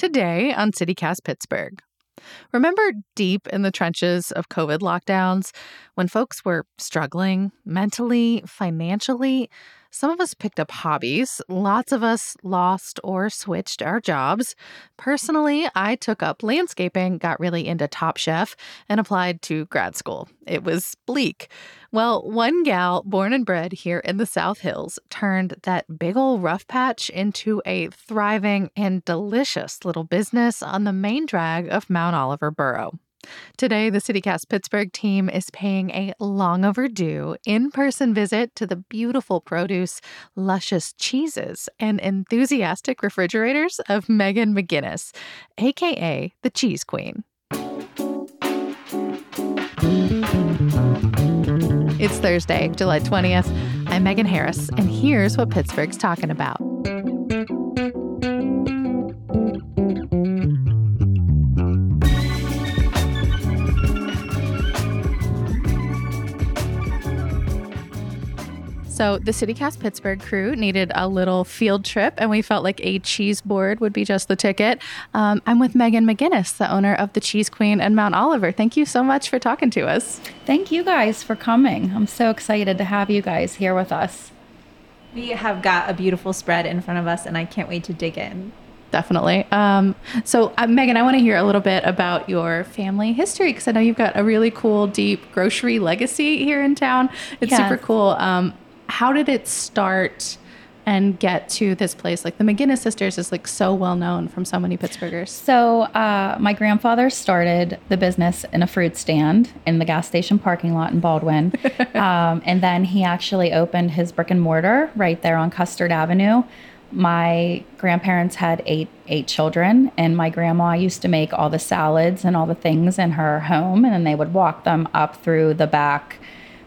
Today on CityCast Pittsburgh. Remember deep in the trenches of COVID lockdowns when folks were struggling mentally, financially? Some of us picked up hobbies. Lots of us lost or switched our jobs. Personally, I took up landscaping, got really into Top Chef, and applied to grad school. It was bleak. Well, one gal born and bred here in the South Hills turned that big old rough patch into a thriving and delicious little business on the main drag of Mount Oliver Borough. Today, the CityCast Pittsburgh team is paying a long overdue in person visit to the beautiful produce, luscious cheeses, and enthusiastic refrigerators of Megan McGinnis, aka the Cheese Queen. It's Thursday, July 20th. I'm Megan Harris, and here's what Pittsburgh's talking about. So the CityCast Pittsburgh crew needed a little field trip, and we felt like a cheese board would be just the ticket. Um, I'm with Megan McGinnis, the owner of the Cheese Queen and Mount Oliver. Thank you so much for talking to us. Thank you guys for coming. I'm so excited to have you guys here with us. We have got a beautiful spread in front of us, and I can't wait to dig in. Definitely. Um, so, uh, Megan, I want to hear a little bit about your family history because I know you've got a really cool, deep grocery legacy here in town. It's Yes. super cool. Um, how did it start and get to this place? Like the McGinnis sisters is like so well known from so many Pittsburghers. So, uh, my grandfather started the business in a fruit stand in the gas station parking lot in Baldwin. um, and then he actually opened his brick and mortar right there on Custard Avenue. My grandparents had eight eight children, and my grandma used to make all the salads and all the things in her home, and then they would walk them up through the back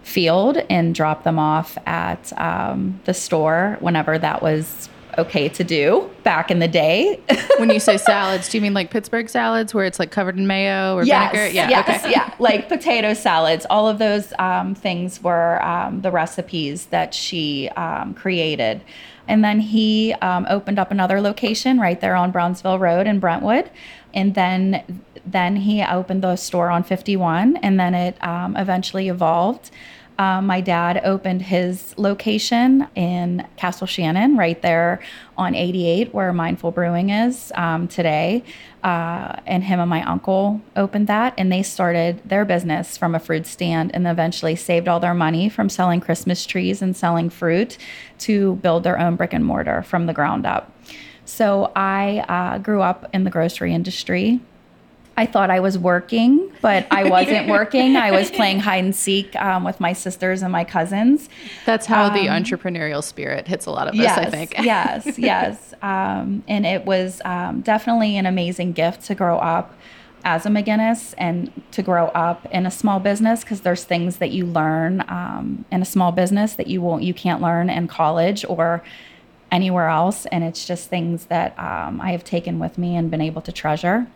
field and drop them off at um, the store whenever that was okay to do back in the day. when you say salads, do you mean like Pittsburgh salads where it's like covered in mayo or yes, vinegar? yes, yeah, like potato salads. All of those um, things were um, the recipes that she um, created. And then he um, opened up another location right there on Brownsville Road in Brentwood. And then then he opened the store on 51, and then it um, eventually evolved. Um, my dad opened his location in Castle Shannon, right there on 88, where Mindful Brewing is um, today. Uh, and him and my uncle opened that, and they started their business from a fruit stand and eventually saved all their money from selling Christmas trees and selling fruit to build their own brick and mortar from the ground up. So I uh, grew up in the grocery industry. I thought I was working, but I wasn't working. I was playing hide and seek um, with my sisters and my cousins. That's how the entrepreneurial spirit hits a lot of us, I think. yes, yes. Um, and it was um, definitely an amazing gift to grow up as a McGinnis and to grow up in a small business because there's things that you learn um, in a small business that you won't, you can't learn in college or anywhere else. And it's just things that um, I have taken with me and been able to treasure.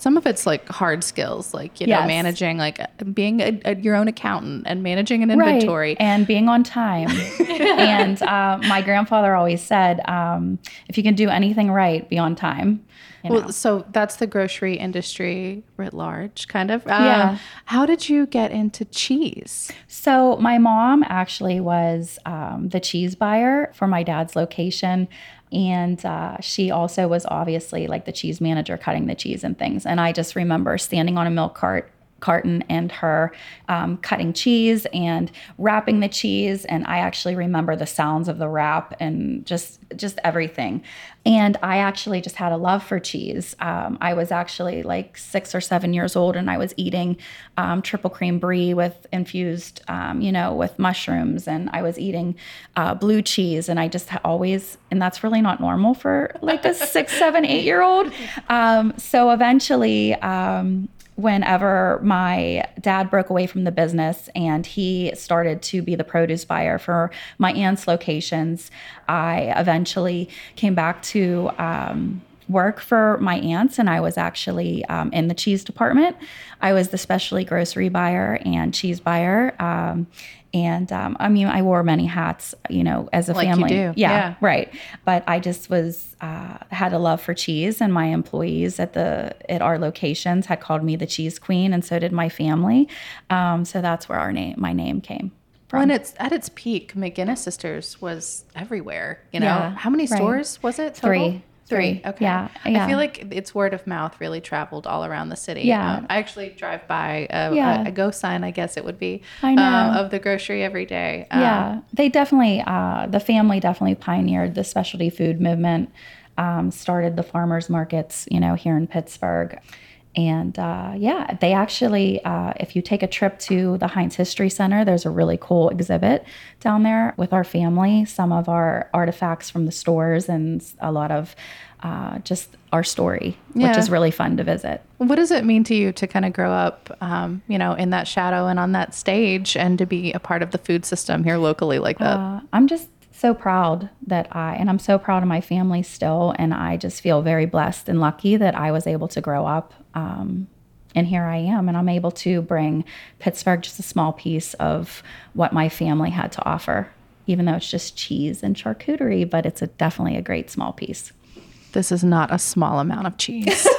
Some of it's like hard skills, like you know, managing, like being a, a, your own accountant and managing an inventory. Right. and being on time. and uh, my grandfather always said, um, if you can do anything right, be on time. You know? Well, so that's the grocery industry writ large, kind of. Uh, Yeah. How did you get into cheese? So my mom actually was um, the cheese buyer for my dad's location. And uh, she also was obviously like the cheese manager cutting the cheese and things. And I just remember standing on a milk cart carton and her um, cutting cheese and wrapping the cheese. And i actually remember the sounds of the wrap and just just everything. And i actually just had a love for cheese. Um, i was actually like six or seven years old and i was eating um, triple cream brie with infused um, you know with mushrooms. And i was eating uh, blue cheese. And i just always and that's really not normal for like a six seven eight year old. Um, so eventually um, whenever my dad broke away from the business and he started to be the produce buyer for my aunt's locations, I eventually came back to um, work for my aunts, and I was actually um, in the cheese department. I was the specialty grocery buyer and cheese buyer. Um, and um, I mean, I wore many hats, you know, as a Like family. do, Yeah, yeah. right. But I just was uh, had a love for cheese, and my employees at the at our locations had called me the cheese queen, and so did my family. Um, so that's where our name, my name came. When it's at its peak, McGinnis Sisters was everywhere. You know, Yeah, how many right. stores was it? total? Three. Three. Okay. Yeah, I feel like its word of mouth really traveled all around the city. Yeah. Um, I actually drive by a, Yeah. a, a ghost sign, I guess it would be, I know. Um, of the grocery every day. Um, yeah, they definitely, uh, the family definitely pioneered the specialty food movement, um, started the farmers markets, you know, here in Pittsburgh. And uh, yeah, they actually, uh, if you take a trip to the Heinz History Center, there's a really cool exhibit down there with our family, some of our artifacts from the stores, and a lot of uh, just our story, which is really fun to visit. What does it mean to you to kind of grow up, um, you know, in that shadow and on that stage and to be a part of the food system here locally like that? Uh, I'm just so proud that I, and I'm so proud of my family still. And I just feel very blessed and lucky that I was able to grow up. Um, and here I am, and I'm able to bring Pittsburgh just a small piece of what my family had to offer, even though it's just cheese and charcuterie, but it's a, definitely a great small piece. this is not a small amount of cheese.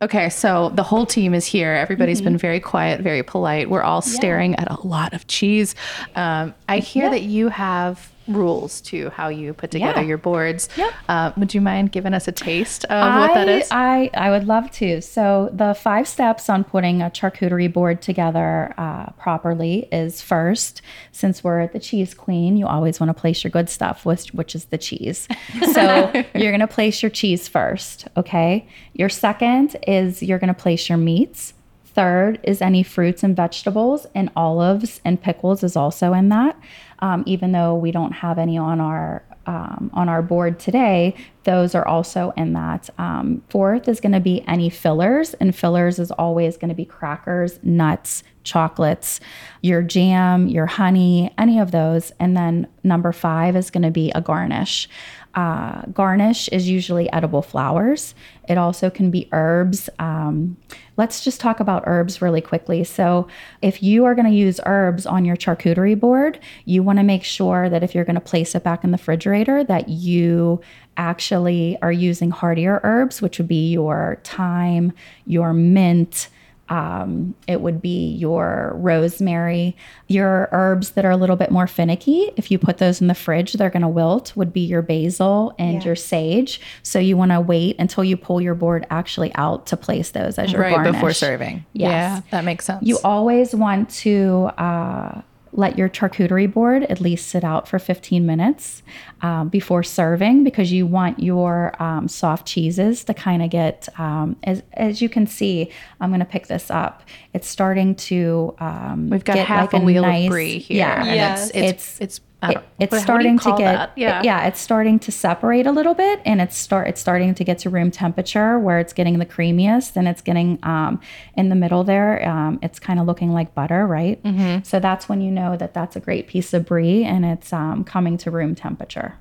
Okay, so the whole team is here. Everybody's been very quiet, very polite. We're all staring at a lot of cheese. Um, I hear Yeah. that you have rules to how you put together Yeah. your boards. Yep. Uh, would you mind giving us a taste of what that is? I- I, I would love to. So, the five steps on putting a charcuterie board together uh, properly is first, since we're at the cheese queen, you always want to place your good stuff, which, which is the cheese. So, you're going to place your cheese first, okay? Your second is you're going to place your meats. Third is any fruits and vegetables, and olives and pickles is also in that. Um, even though we don't have any on our um, on our board today, those are also in that. Um, fourth is going to be any fillers, and fillers is always going to be crackers, nuts, chocolates, your jam, your honey, any of those. And then number five is going to be a garnish. Uh, garnish is usually edible flowers. It also can be herbs. Um, let's just talk about herbs really quickly. So, if you are going to use herbs on your charcuterie board, you want to make sure that if you're going to place it back in the refrigerator, that you actually are using hardier herbs, which would be your thyme, your mint. Um, it would be your rosemary. Your herbs that are a little bit more finicky, if you put those in the fridge, they're going to wilt, would be your basil and Yeah. your sage. So you want to wait until you pull your board actually out to place those as your right before serving. Yes. Yeah, that makes sense. You always want to uh, let your charcuterie board at least sit out for 15 minutes um, before serving because you want your um, soft cheeses to kind of get, um, as, as you can see, I'm going to pick this up. It's starting to. Um, We've got get half like a wheel nice, of brie here. Yeah. and Yes. it's, it's it's I it- it's what- what do you starting to get that? Yeah. yeah it's starting to separate a little bit and it's start it's starting to get to room temperature where it's getting the creamiest and it's getting um, in the middle there um, it's kind of looking like butter right Mm-hmm. so that's when you know that that's a great piece of brie and it's um, coming to room temperature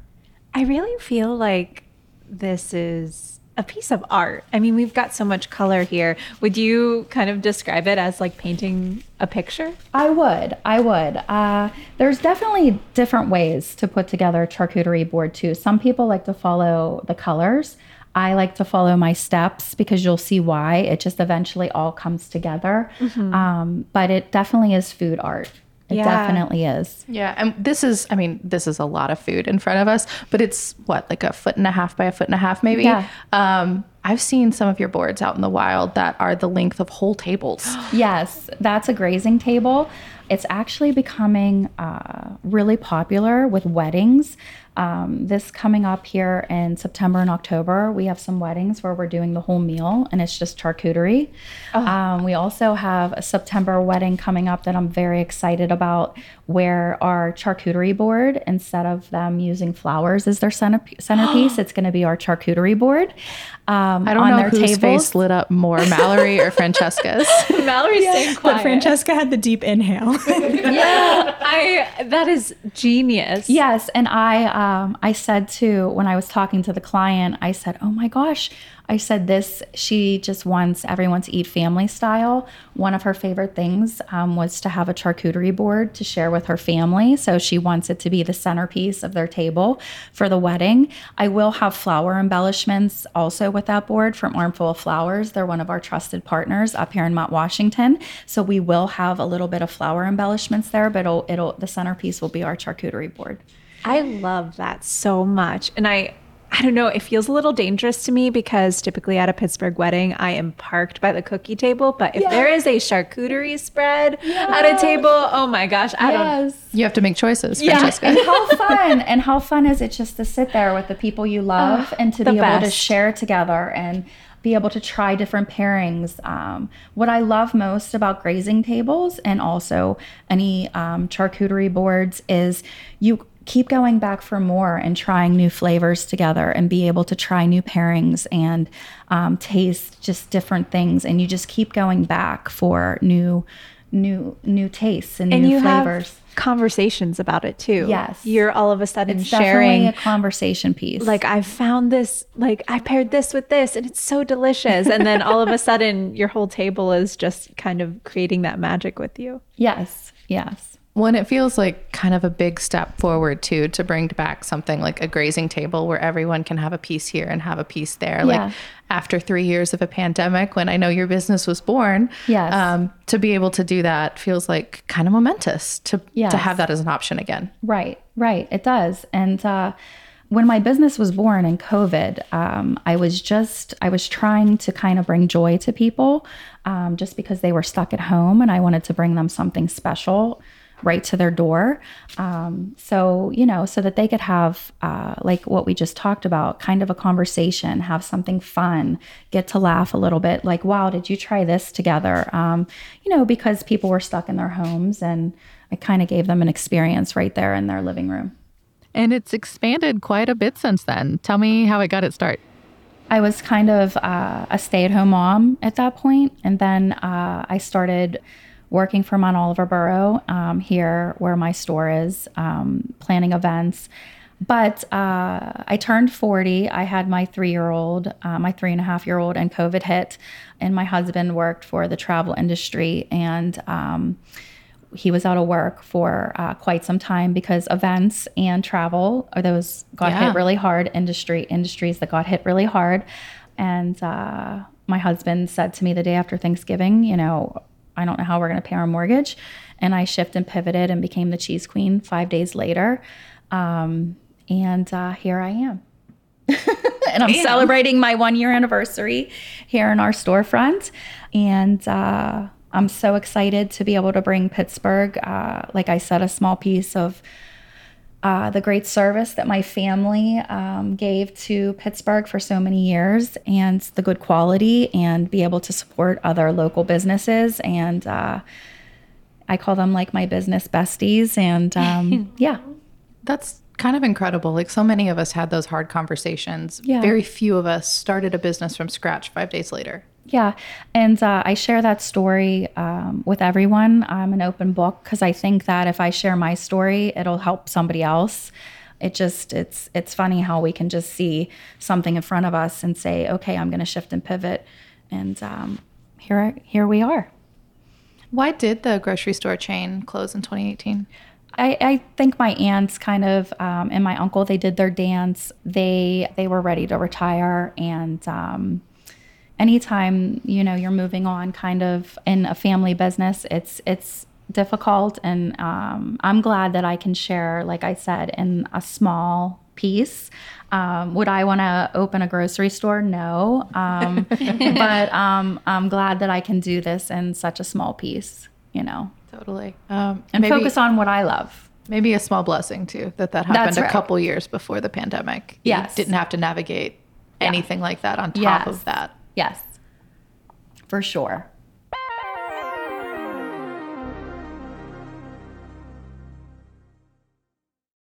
I really feel like this is a piece of art. I mean, we've got so much color here. Would you kind of describe it as like painting a picture? I would. I would. Uh, there's definitely different ways to put together a charcuterie board too. Some people like to follow the colors. I like to follow my steps because you'll see why. It just eventually all comes together. Um, but it definitely is food art. It Yeah. definitely is. Yeah, and this is, I mean, this is a lot of food in front of us, but it's what, like a foot and a half by a foot and a half, maybe? Yeah. Um, I've seen some of your boards out in the wild that are the length of whole tables. Yes, that's a grazing table. It's actually becoming uh, really popular with weddings. Um, this coming up here in September and October, we have some weddings where we're doing the whole meal and it's just charcuterie. Um, we also have a September wedding coming up that I'm very excited about, where our charcuterie board, instead of them using flowers as their centerp- centerpiece, it's going to be our charcuterie board. Um, I don't on know their whose tables. face lit up more, Mallory or Francesca's. Mallory's staying But. Francesca had the deep inhale. Yeah, I that is genius. Yes, and I um, I said to when I was talking to the client, I said, "Oh my gosh." I said this. She just wants everyone to eat family style. One of her favorite things um, was to have a charcuterie board to share with her family. So she wants it to be the centerpiece of their table for the wedding. I will have flower embellishments also with that board from Armful of Flowers. They're one of our trusted partners up here in Mount Washington. So we will have a little bit of flower embellishments there, but it'll, it'll the centerpiece will be our charcuterie board. I love that so much. And I I don't know, it feels a little dangerous to me because typically at a Pittsburgh wedding, I am parked by the cookie table. But if there is a charcuterie spread at a table, oh my gosh, I don't You have to make choices, Yeah, Francesca. and how fun! and how fun is it just to sit there with the people you love and to the be able to share together and be able to try different pairings. Um, what I love most about grazing tables and also any um, charcuterie boards is you keep going back for more and trying new flavors together and be able to try new pairings and um, taste just different things and you just keep going back for new new new tastes and, and new you flavors have conversations about it too. Yes. You're all of a sudden it's sharing a conversation piece. like I found this, like I paired this with this, and it's so delicious. And then all of a sudden, your whole table is just kind of creating that magic with you. yes, yes, When it feels like kind of a big step forward too to bring back something like a grazing table where everyone can have a piece here and have a piece there. Yeah. Like after three years of a pandemic, when I know your business was born, Yes. um, to be able to do that feels like kind of momentous to Yes. to have that as an option again. right, right. It does. And uh, when my business was born in COVID, um, I was just I was trying to kind of bring joy to people, um, just because they were stuck at home, and I wanted to bring them something special right to their door. Um, so, you know, so that they could have, uh, like what we just talked about, kind of a conversation, have something fun, get to laugh a little bit. Like, wow, did you try this together? Um, you know, because people were stuck in their homes and I kind of gave them an experience right there in their living room. And it's expanded quite a bit since then. Tell me how it got its start. I was kind of uh, a stay at home mom at that point, And then uh, I started working for Mount Oliver Borough um, here, where my store is, um, planning events. But uh, I turned 40. I had my three year old, uh, my three and a half year old, and COVID hit. And my husband worked for the travel industry. And um, he was out of work for uh, quite some time because events and travel are those got Yeah. hit really hard industry industries that got hit really hard and uh, my husband said to me the day after thanksgiving you know i don't know how we're going to pay our mortgage. And i shifted and pivoted and became the cheese queen five days later. Um, and uh, here i am. And I'm celebrating my one year anniversary here in our storefront. And uh, I'm so excited to be able to bring Pittsburgh, uh, like I said, a small piece of uh, the great service that my family um, gave to Pittsburgh for so many years and the good quality and be able to support other local businesses. And uh, I call them like my business besties. And um, yeah, That's kind of incredible. Like so many of us had those hard conversations. Yeah. Very few of us started a business from scratch five days later. Yeah. And uh, I share that story um, with everyone. I'm an open book because I think that if I share my story, it'll help somebody else. It just it's it's funny how we can just see something in front of us and say, okay, I'm going to shift and pivot, and um, here here we are. Why did the grocery store chain close in 2018? I, I think my aunts kind of um, and my uncle they did their dance. They they were ready to retire, and um, anytime you know you're moving on, kind of in a family business, it's it's difficult. And um, I'm glad that I can share, like I said, in a small piece. Um, would I want to open a grocery store? No, um, but um, I'm glad that I can do this in such a small piece. You know Totally. Um, and maybe, focus on what I love. maybe a small blessing too that that happened That's a right. couple years before the pandemic. You didn't have to navigate anything like that on top Yes. of that. Yes, for sure.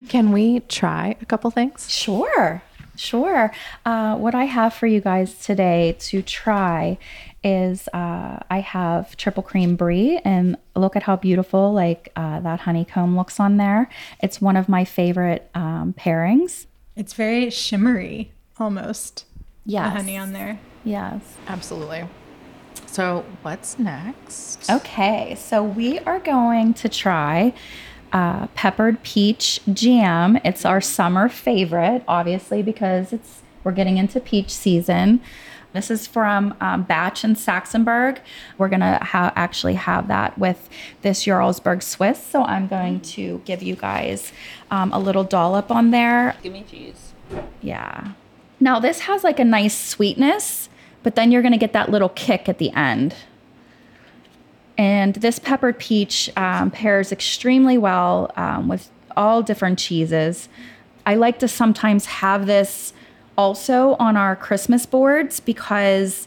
Can we try a couple things? Sure, sure. Uh, what I have for you guys today to try is uh, I have triple cream brie, and look at how beautiful like uh, that honeycomb looks on there. It's one of my favorite um, pairings. It's very shimmery almost. Yes, The honey on there. Yes. Absolutely. So, what's next? Okay, so we are going to try uh, peppered peach jam. It's our summer favorite, obviously, because it's we're getting into peach season. This is from um, Batch in Saxonburg. We're gonna ha- actually have that with this Jarlsberg Swiss. So I'm going to give you guys um, a little dollop on there. Give me cheese. Yeah. Now this has like a nice sweetness, but then you're gonna get that little kick at the end. And this peppered peach um, pairs extremely well um, with all different cheeses. I like to sometimes have this also on our Christmas boards because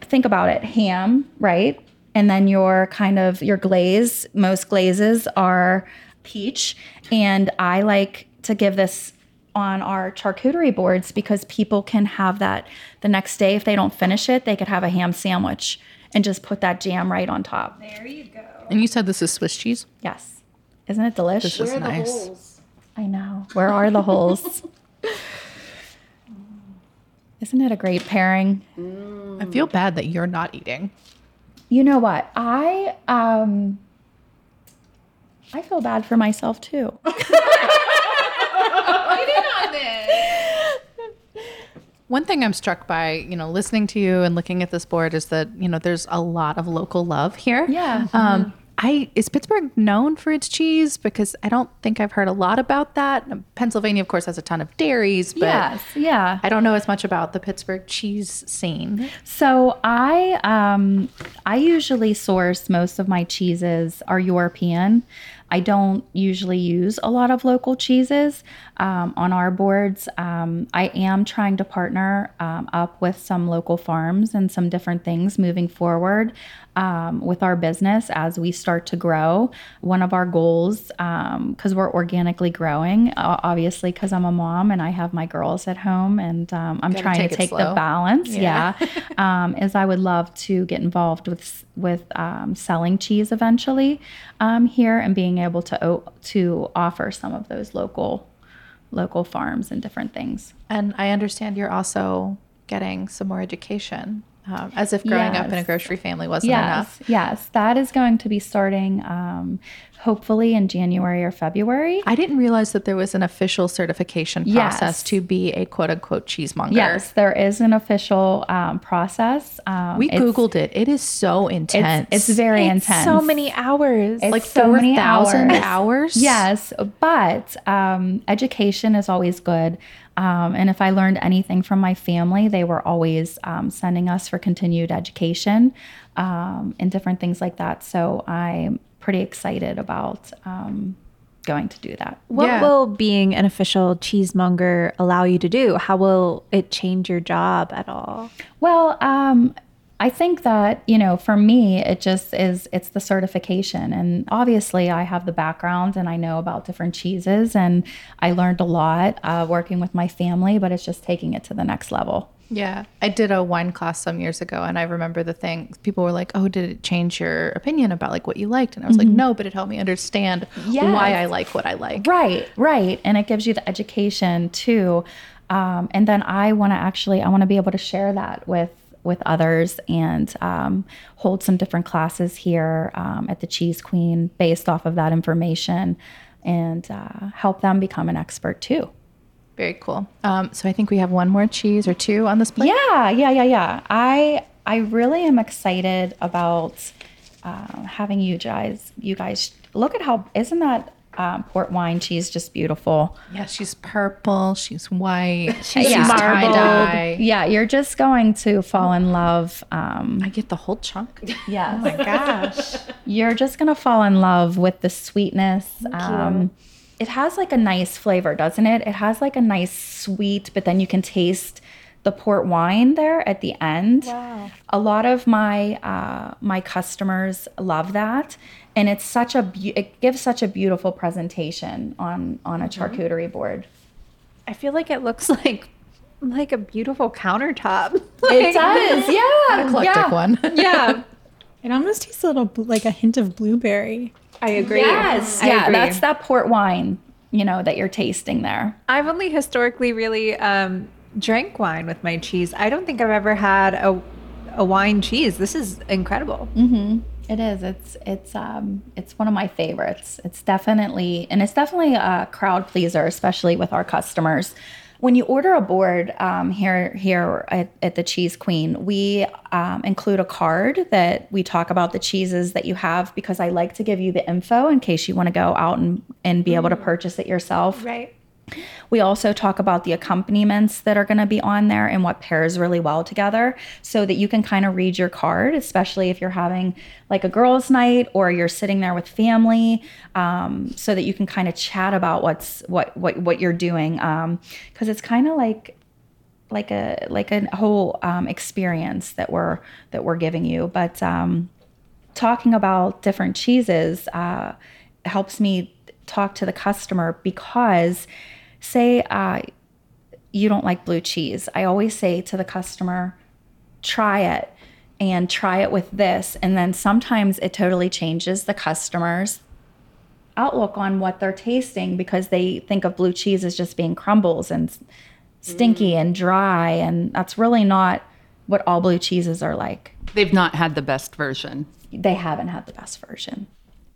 think about it ham, right? And then your kind of your glaze, most glazes are peach. And I like to give this on our charcuterie boards because people can have that the next day. If they don't finish it, they could have a ham sandwich and just put that jam right on top. There you go. And you said this is Swiss cheese? Yes. Isn't it delicious? This is nice. I know. Where are the holes? Isn't it a great pairing? I feel bad that you're not eating. You know what? I um I feel bad for myself too. One thing I'm struck by, you know, listening to you and looking at this board is that, you know, there's a lot of local love here. Yeah. Um, I is Pittsburgh known for its cheese? Because I don't think I've heard a lot about that. Pennsylvania, of course, has a ton of dairies, but yes, yeah. I don't know as much about the Pittsburgh cheese scene. So I um I usually source most of my cheeses are European. I don't usually use a lot of local cheeses um, on our boards. Um, I am trying to partner um, up with some local farms and some different things moving forward um, with our business as we start to grow. One of our goals, because we're organically growing, obviously, because I'm a mom and I have my girls at home and um, I'm Gotta trying take to take the balance. Yeah. Yeah. um, is I would love to get involved with with um, selling cheese eventually um, here and being able to o- to offer some of those local local farms and different things. And I understand you're also getting some more education, um, as if growing up in a grocery family wasn't yes, enough. yes, that is going to be starting um, hopefully in January or February. I didn't realize that there was an official certification Yes. process to be a quote unquote cheesemonger. Yes, there is an official um, process. Um, We Googled it. It is so intense. It's, it's very It's intense. so many hours. It's like so many 4,000 hours. hours. Yes, but um, education is always good. Um, and if I learned anything from my family, they were always um, sending us for continued education um, and different things like that. So I'm pretty excited about um, going to do that. what Yeah. will being an official cheesemonger allow you to do? How will it change your job at all? Well, um, I think that, you know, for me, it just is, it's the certification. And obviously, I have the background and I know about different cheeses and I learned a lot uh, working with my family, but it's just taking it to the next level. Yeah, I did a wine class some years ago, and I remember the thing. People were like, "Oh, did it change your opinion about like what you liked?" And I was like, "No, but it helped me understand Yes. why I like what I like." Right, right. And it gives you the education too. Um, and then I want to actually, I want to be able to share that with with others and um, hold some different classes here um, at the Cheese Queen based off of that information and uh, help them become an expert too. Very cool. Um, so I think we have one more cheese or two on this plate. Yeah, yeah, yeah, yeah. I I really am excited about uh, having you guys. You guys look at how isn't that um, port wine She's just beautiful? Yeah, she's purple. She's white. She's Yeah. dye. Yeah, you're just going to fall in love. Um, I get the whole chunk. Yeah. oh my Gosh. you're just gonna fall in love with the sweetness. Um, it has like a nice flavor, doesn't it? It has like a nice sweet, but then you can taste the port wine there at the end. Wow. A lot of my uh, my customers love that, and it's such a beau- it gives such a beautiful presentation on on a charcuterie board. I feel like it looks like like a beautiful countertop. It does, yeah, Eclectic yeah. one. Yeah. It almost tastes a little like a hint of blueberry. I agree. Yes, I yeah, agree. that's that port wine, you know, that you're tasting there. I've only historically really um, drank wine with my cheese. I don't think I've ever had a a wine cheese. This is incredible. It is. It's it's um it's one of my favorites. It's definitely and it's definitely a crowd pleaser, especially with our customers. When you order a board um, here here at, at the Cheese Queen, we um, include a card that we talk about the cheeses that you have because I like to give you the info in case you want to go out and, and be able to purchase it yourself. Right. We also talk about the accompaniments that are going to be on there and what pairs really well together so that you can kind of read your card, especially if you're having like a girls' night or you're sitting there with family, um, so that you can kind of chat about what's what what what you're doing, because it's kind of like like a like a whole um, experience that we're that we're giving you. But um, talking about different cheeses uh, helps me talk to the customer because say uh, you don't like blue cheese. I always say to the customer try it and try it with this. And then sometimes it totally changes the customer's outlook on what they're tasting because they think of blue cheese as just being crumbles and stinky and dry and that's really not what all blue cheeses are like. They've not had the best version. they haven't had the best version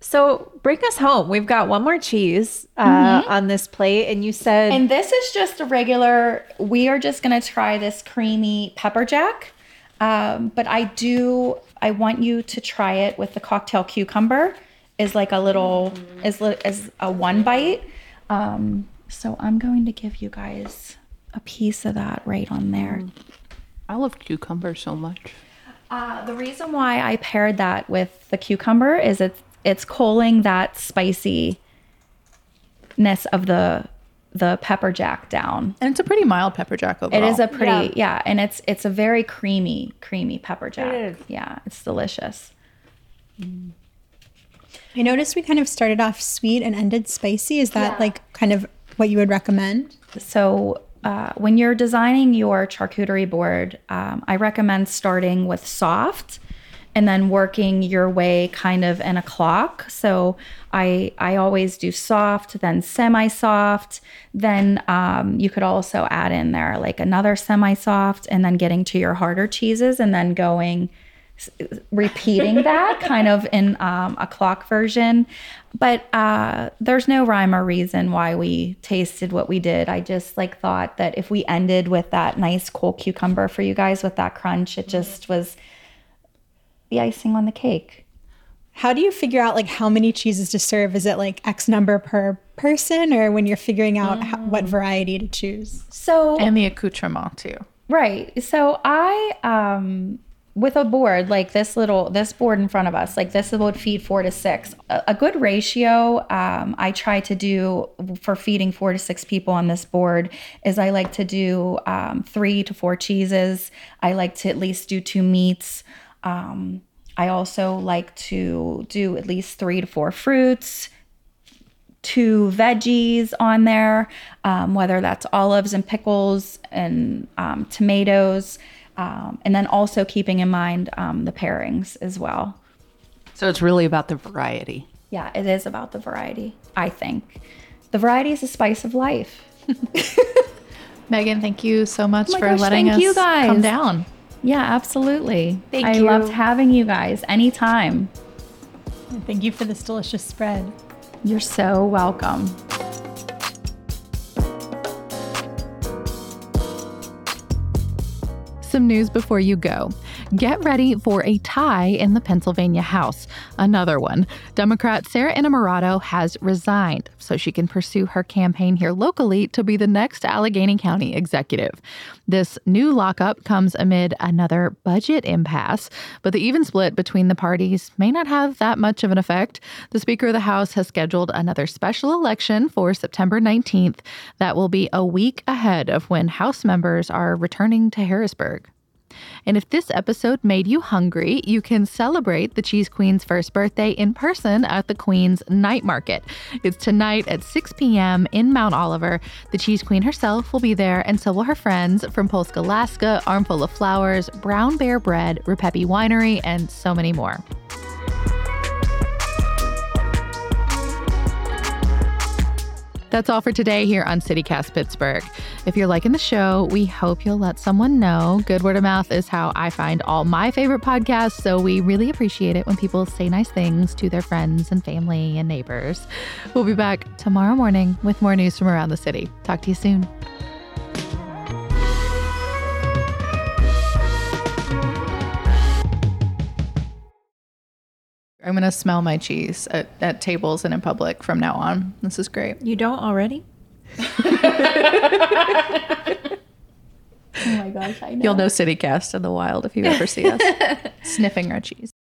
So bring us home. We've got one more cheese uh, on this plate, and you said And this is just a regular, we are just going to try this creamy pepper jack. Um, but I do, I want you to try it with the cocktail cucumber is like a little, is, li- is a one bite. Um, so I'm going to give you guys a piece of that right on there. I love cucumber so much. Uh, the reason why I paired that with the cucumber is it's it's culling that spiciness of the the pepper jack down. And it's a pretty mild pepper jack It overall. is a pretty yeah. and it's it's a very creamy creamy pepper jack. is. Yeah, it's delicious. I noticed we kind of started off sweet and ended spicy. Is that like kind of what you would recommend? So uh, when you're designing your charcuterie board, um, I recommend starting with soft and then working your way kind of in a clock. So I I always do soft, then semi-soft. Then um, you could also add in there like another semi-soft, and then getting to your harder cheeses, and then going repeating that kind of in um, a clock version. But uh, there's no rhyme or reason why we tasted what we did. I just like thought that if we ended with that nice cold cucumber for you guys with that crunch, it just was the icing on the cake. How do you figure out like how many cheeses to serve? Is it like X number per person, or when you're figuring out how, what variety to choose? So and the accoutrement too. Right. So I um with a board like this little this board in front of us like this would feed four to six a, a good ratio um, i try to do for feeding four to six people on this board is i like to do um, three to four cheeses i like to at least do two meats um, i also like to do at least three to four fruits two veggies on there, um, whether that's olives and pickles and um, tomatoes, um, and then also keeping in mind um, the pairings as well. So it's really about the variety. Yeah, it is about the variety, I think. The variety is the spice of life. Megan, thank you so much Oh for gosh, letting thank us you guys. come down. Yeah, absolutely. Thank I you. loved having you guys anytime. Thank you for this delicious spread. You're so welcome. Some news before you go. Get ready for a tie in the Pennsylvania House. Another one. Democrat Sarah Innamorato has resigned so she can pursue her campaign here locally to be the next Allegheny County executive. This new lockup comes amid another budget impasse, but the even split between the parties may not have that much of an effect. The Speaker of the House has scheduled another special election for September 19th that will be a week ahead of when House members are returning to Harrisburg. And if this episode made you hungry, you can celebrate the Cheese Queen's first birthday in person at the Queen's Night Market. It's tonight at 6 p.m. in Mount Oliver. The Cheese Queen herself will be there, and so will her friends from Polska Laska, Armful of Flowers, Brown Bear Bread, Ripepi Winery, and so many more. That's all for today here on CityCast Pittsburgh. If you're liking the show, we hope you'll let someone know. Good word of mouth is how I find all my favorite podcasts, so we really appreciate it when people say nice things to their friends and family and neighbors. We'll be back tomorrow morning with more news from around the city. Talk to you soon. I'm going to smell my cheese at, at tables and in public from now on. This is great. You don't already? Oh my gosh, I know. You'll know CityCast in the wild if you ever see us sniffing our cheese.